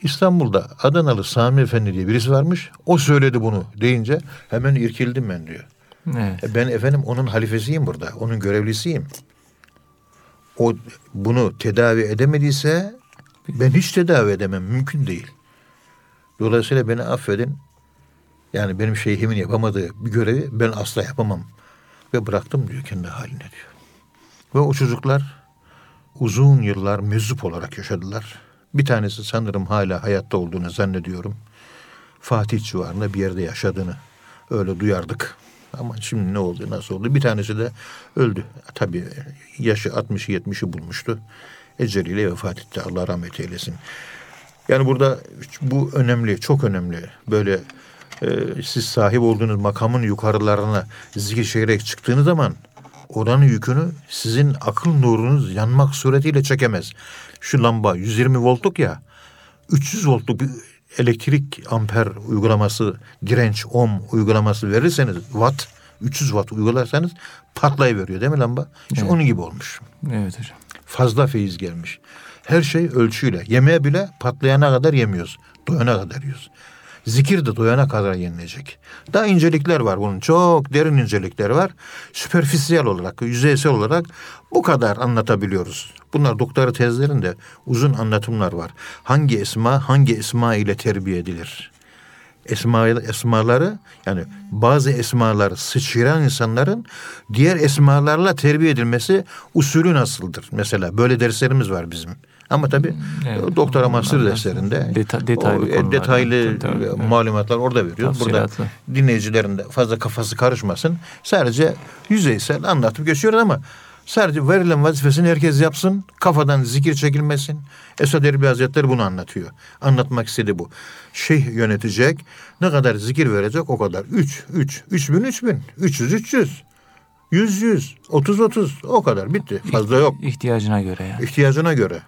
İstanbul'da Adanalı Sami Efendi diye birisi varmış. O söyledi bunu deyince hemen irkildim ben diyor. Evet. E, ben efendim onun halifesiyim burada. Onun görevlisiyim. O bunu tedavi edemediyse ben hiç tedavi edemem. Mümkün değil. Dolayısıyla beni affedin. Yani benim şeyhimin yapamadığı bir görevi ben asla yapamam. Ve bıraktım diyor kendi haline diyor. Ve o çocuklar uzun yıllar meczup olarak yaşadılar. Bir tanesi sanırım hala hayatta olduğunu zannediyorum. Fatih civarında bir yerde yaşadığını öyle duyardık. Ama şimdi ne oldu, nasıl oldu? Bir tanesi de öldü. Tabii yaşı 60'ı 70'i bulmuştu. Eceliyle vefat etti. Allah rahmet eylesin. Yani burada bu önemli, çok önemli. Böyle e, siz sahip olduğunuz makamın yukarılarına zikir çıktığınız zaman oranın yükünü sizin akıl nurunuz yanmak suretiyle çekemez. Şu lamba 120 voltluk ya 300 voltluk bir elektrik amper uygulaması, direnç ohm uygulaması verirseniz watt 300 watt uygularsanız patlayıveriyor değil mi lamba? İşte Evet. onun gibi olmuş. Evet hocam. Fazla feyiz gelmiş. Her şey ölçüyle. Yemeğe bile patlayana kadar yemiyoruz. Doyana kadar yiyoruz. Zikir de doyana kadar yenilecek. Daha incelikler var bunun. Çok derin incelikler var. Süperfisiyel olarak, yüzeysel olarak bu kadar anlatabiliyoruz. Bunlar doktora tezlerinde uzun anlatımlar var. Hangi esma hangi esma ile terbiye edilir? Esma, esmaları yani bazı esmaları sıçrayan insanların diğer esmalarla terbiye edilmesi usulü nasıldır? Mesela böyle derslerimiz var bizim. Ama tabii Evet. doktora master derslerinde Deta- detaylı o, e, konular. detaylı evet. malumatlar orada veriyoruz. Burada dinleyicilerin de fazla kafası karışmasın. Sadece yüzeysel anlatıp geçiyoruz ama sadece verilen vazifesini herkes yapsın. Kafadan zikir çekilmesin. Esad Erbil Hazretleri bunu anlatıyor. Anlatmak istedi bu. Şeyh yönetecek. Ne kadar zikir verecek o kadar. Üç, üç, üç bin, üç bin. Üç yüz, üç yüz. Yüz, yüz. Otuz, otuz. O kadar bitti. Fazla yok. İhtiyacına göre yani. İhtiyacına göre.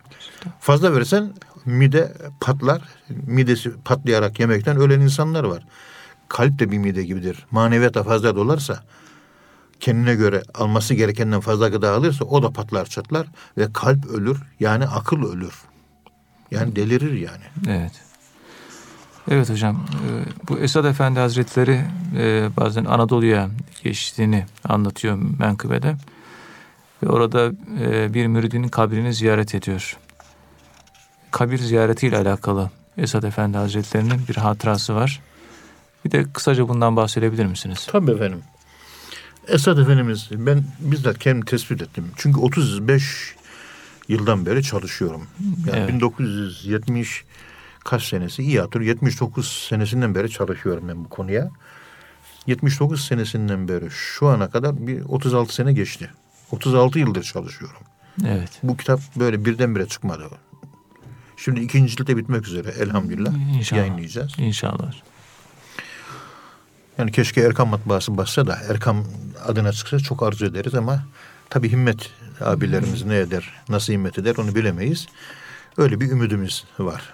Fazla verirsen mide patlar. Midesi patlayarak yemekten ölen insanlar var. Kalp de bir mide gibidir. Maneviyata fazla dolarsa kendine göre alması gerekenden fazla gıda alırsa o da patlar çatlar ve kalp ölür. Yani akıl ölür. Yani delirir yani. Evet. Evet hocam. e, Bu Esad Efendi Hazretleri e, bazen Anadolu'ya geçtiğini anlatıyor menkıbede. Ve orada e, bir müridinin kabrini ziyaret ediyor. Kabir ziyaretiyle alakalı Esad Efendi Hazretleri'nin bir hatırası var. Bir de kısaca bundan bahsedebilir misiniz? Tabii efendim. Esad Efendimiz ben bizzat kendim tespit ettim. Çünkü 35 yıldan beri çalışıyorum. Yani Evet. 1970 kaç senesi iyi hatır 79 senesinden beri çalışıyorum ben bu konuya. 79 senesinden beri şu ana kadar bir 36 sene geçti. 36 yıldır çalışıyorum. Evet. Bu kitap böyle birdenbire çıkmadı. Şimdi ikinci cilde bitmek üzere elhamdülillah İnşallah. yayınlayacağız. İnşallah. Yani keşke Erkam matbaası bassa da Erkam adına çıksa çok arzu ederiz ama tabii himmet abilerimiz ne eder, nasıl himmet eder onu bilemeyiz. Öyle bir ümidimiz var.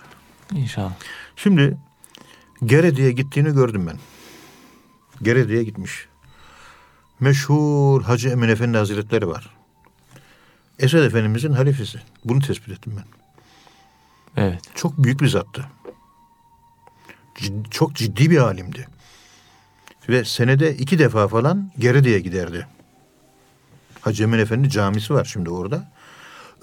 İnşallah. Şimdi Geredi'ye gittiğini gördüm ben. Geredi'ye gitmiş. Meşhur Hacı Emin Efendi Hazretleri var. Esed Efendimizin halifesi. Bunu tespit ettim ben. Evet. Çok büyük bir zattı. Cid- çok ciddi bir alimdi. Ve senede iki defa falan Geredi'ye giderdi. Hacı Emin Efendi camisi var şimdi orada.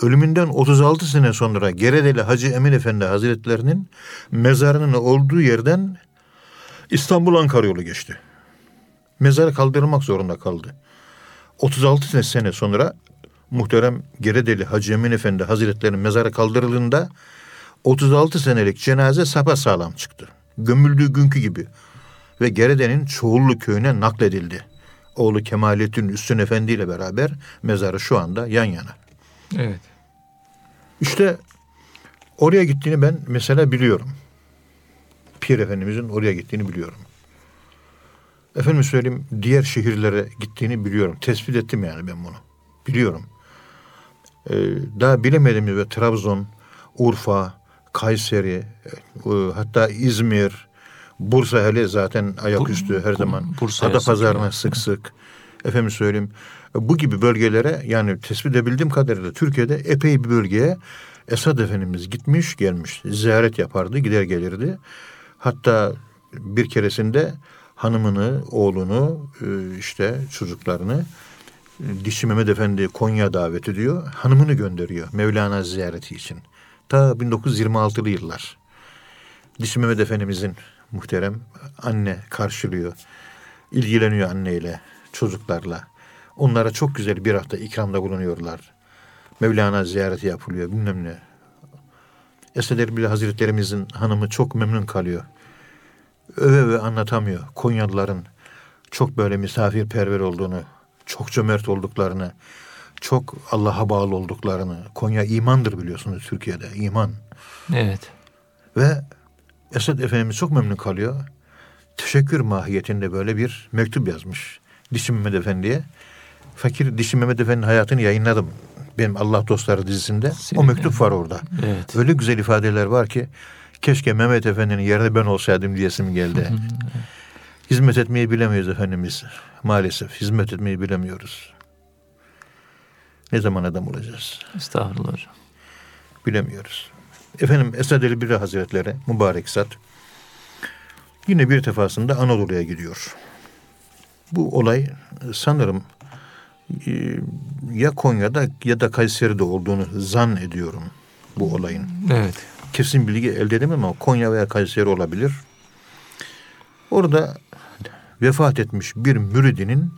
Ölümünden 36 sene sonra Geredeli Hacı Emin Efendi Hazretlerinin mezarının olduğu yerden İstanbul Ankara yolu geçti. Mezarı kaldırılmak zorunda kaldı. 36 sene sonra muhterem Geredeli Hacı Emin Efendi Hazretlerinin mezarı kaldırıldığında 36 senelik cenaze sapa sağlam çıktı. Gömüldüğü günkü gibi. Ve Gerede'nin Çoğullu köyüne nakledildi. Oğlu Kemalettin Üstün Efendi ile beraber mezarı şu anda yan yana. Evet. İşte oraya gittiğini ben mesela biliyorum. Pir Efendimizin oraya gittiğini biliyorum. Efendim söyleyeyim diğer şehirlere gittiğini biliyorum. Tespit ettim yani ben bunu. Biliyorum. Ee, daha bilemediğimiz ve Trabzon, Urfa, Kayseri, e, hatta İzmir, Bursa hele zaten ayaküstü her zaman. Bursa'ya Adapazarı'na sık, sık. Efendim söyleyeyim bu gibi bölgelere yani tespit edebildiğim kadarıyla Türkiye'de epey bir bölgeye Esad Efendimiz gitmiş gelmiş. Ziyaret yapardı gider gelirdi. Hatta bir keresinde hanımını, oğlunu, e, işte çocuklarını e, Dişi Mehmet Efendi Konya davet ediyor. Hanımını gönderiyor Mevlana ziyareti için. Ta 1926'lı yıllar. Dişi Mehmet Efendimizin muhterem anne karşılıyor. İlgileniyor anneyle, çocuklarla. Onlara çok güzel bir hafta ikramda bulunuyorlar. Mevlana ziyareti yapılıyor bilmem ne. Esed Erbil Hazretlerimizin hanımı çok memnun kalıyor. Öve öve anlatamıyor. Konyalıların çok böyle misafirperver olduğunu, çok cömert olduklarını, çok Allah'a bağlı olduklarını. Konya imandır biliyorsunuz Türkiye'de, iman. Evet. Ve Esed Efendimiz çok memnun kalıyor. Teşekkür mahiyetinde böyle bir mektup yazmış. Dişi Mehmet Efendi'ye. Fakir Dişi Mehmet Efendi'nin hayatını yayınladım. Benim Allah Dostları dizisinde. Senin o mektup var orada. Evet. Öyle güzel ifadeler var ki keşke Mehmet Efendi'nin yerine ben olsaydım diyesim geldi. Hizmet etmeyi bilemiyoruz Efendimiz. Maalesef hizmet etmeyi bilemiyoruz. Ne zaman adam olacağız? Estağfurullah. Bilemiyoruz. Efendim Esad Elbiri Hazretleri mübarek zat yine bir defasında Anadolu'ya gidiyor. Bu olay sanırım e, ya Konya'da ya da Kayseri'de olduğunu zan ediyorum bu olayın. Evet. Kesin bilgi elde edemem ama Konya veya Kayseri olabilir. Orada vefat etmiş bir müridinin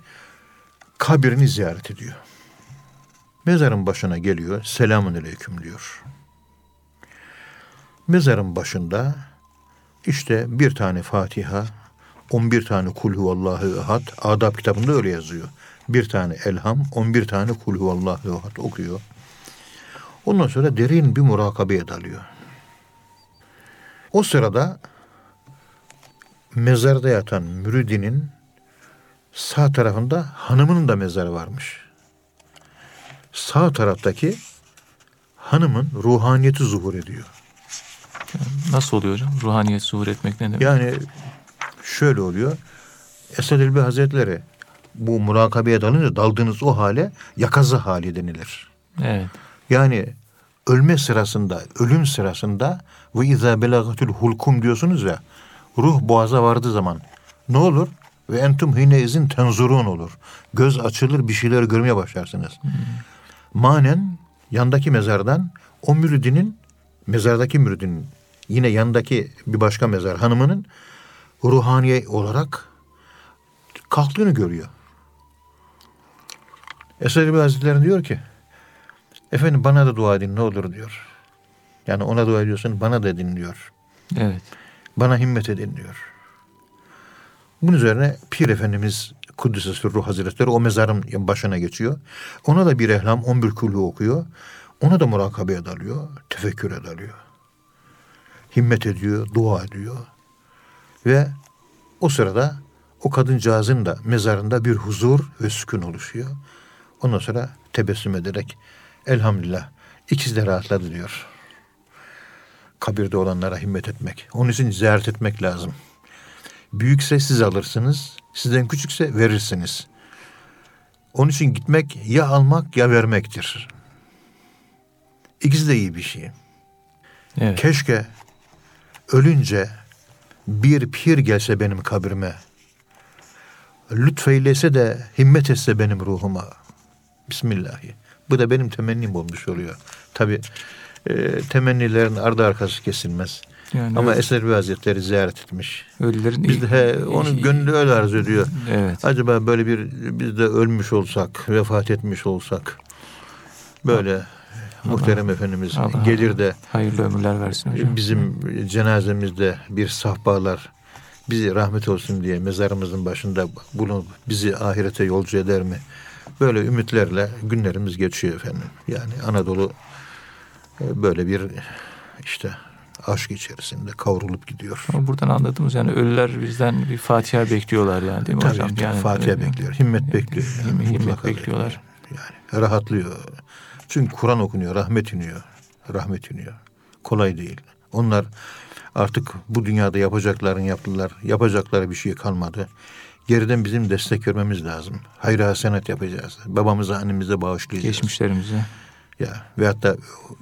kabrini ziyaret ediyor. Mezarın başına geliyor. Selamun aleyküm diyor. Mezarın başında işte bir tane Fatiha, 11 tane kul huvallahu ehad, adab kitabında öyle yazıyor. Bir tane elham, 11 tane kul huvallahu ehad okuyor. Ondan sonra derin bir murakabeye dalıyor. O sırada mezarda yatan müridinin sağ tarafında hanımının da mezarı varmış. Sağ taraftaki hanımın ruhaniyeti zuhur ediyor. Nasıl oluyor hocam? Ruhaniyet zuhur etmek ne demek? Yani şöyle oluyor. Esad Elbi Hazretleri bu murakabeye dalınca daldığınız o hale yakazı hali denilir. Evet. Yani ölme sırasında, ölüm sırasında ve izâ belagatul hulkum diyorsunuz ya. Ruh boğaza vardığı zaman ne olur? Ve entum hine izin tenzurun olur. Göz açılır bir şeyler görmeye başlarsınız. Manen yandaki mezardan o müridinin mezardaki müridinin yine yandaki bir başka mezar hanımının ruhaniye olarak kalktığını görüyor. Esad İbni Hazretleri diyor ki efendim bana da dua edin ne olur diyor. Yani ona dua ediyorsun bana da edin diyor. Evet. Bana himmet edin diyor. Bunun üzerine Pir Efendimiz Kuddüs'e Sürruh Hazretleri o mezarın başına geçiyor. Ona da bir ehlam 11 kulhu okuyor. Ona da murakabeye dalıyor, tefekküre dalıyor. Himmet ediyor, dua ediyor. Ve o sırada o kadıncağızın da mezarında bir huzur ve sükun oluşuyor. Ondan sonra tebessüm ederek elhamdülillah ikisi de rahatladı diyor. Kabirde olanlara himmet etmek. Onun için ziyaret etmek lazım. Büyükse siz alırsınız, sizden küçükse verirsiniz. Onun için gitmek ya almak ya vermektir. İkisi de iyi bir şey. Evet. Keşke ölünce bir pir gelse benim kabrime. Lütfeylese de himmet etse benim ruhuma. Bismillahi. Bu da benim temennim olmuş oluyor. Tabi e, temennilerin ardı arkası kesilmez. Yani Ama öyle- Eserbi Hazretleri ziyaret etmiş. ölülerin Biz de he, onun gönlü öyle arzu ediyor. Evet. Acaba böyle bir biz de ölmüş olsak, vefat etmiş olsak böyle muhterem Efendimiz Allah- gelir de Hayırlı ömürler versin hocam. bizim cenazemizde bir sahbalar bizi rahmet olsun diye mezarımızın başında bulunup bizi ahirete yolcu eder mi? Böyle ümitlerle günlerimiz geçiyor efendim. Yani Anadolu e, böyle bir işte aşk içerisinde kavrulup gidiyor. Ama buradan anladığımız yani ölüler bizden bir Fatiha bekliyorlar yani değil mi Tabii hocam? tabii, Yani, Fatiha bekliyor, himmet bekliyor. yani, himmet- bekliyorlar. bekliyor. Yani rahatlıyor. Çünkü Kur'an okunuyor, rahmet iniyor. Rahmet iniyor. Kolay değil. Onlar artık bu dünyada yapacaklarını yaptılar. Yapacakları bir şey kalmadı. Geriden bizim destek vermemiz lazım. Hayır hasenat yapacağız. Babamıza, annemize bağışlayacağız. Geçmişlerimize. Ya veyahut da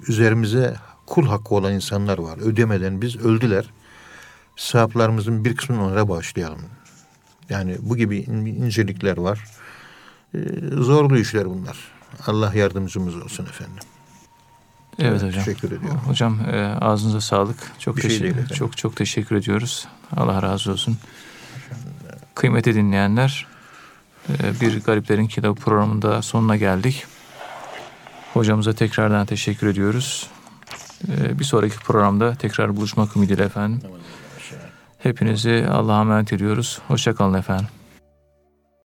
üzerimize kul hakkı olan insanlar var. Ödemeden biz öldüler. Sahaplarımızın bir kısmını onlara bağışlayalım. Yani bu gibi incelikler var. Ee, zorlu işler bunlar. Allah yardımcımız olsun efendim. Evet, evet hocam. Teşekkür ediyorum. Hocam e, ağzınıza sağlık. Çok Bir şey teşekkür değil çok çok teşekkür ediyoruz. Allah razı olsun. Kıymetli dinleyenler, e, bir Gariplerin Kitabı programında sonuna geldik. Hocamıza tekrardan teşekkür ediyoruz. E, bir sonraki programda tekrar buluşmak ümidiyle efendim. Hepinizi Allah'a emanet ediyoruz. Hoşçakalın efendim.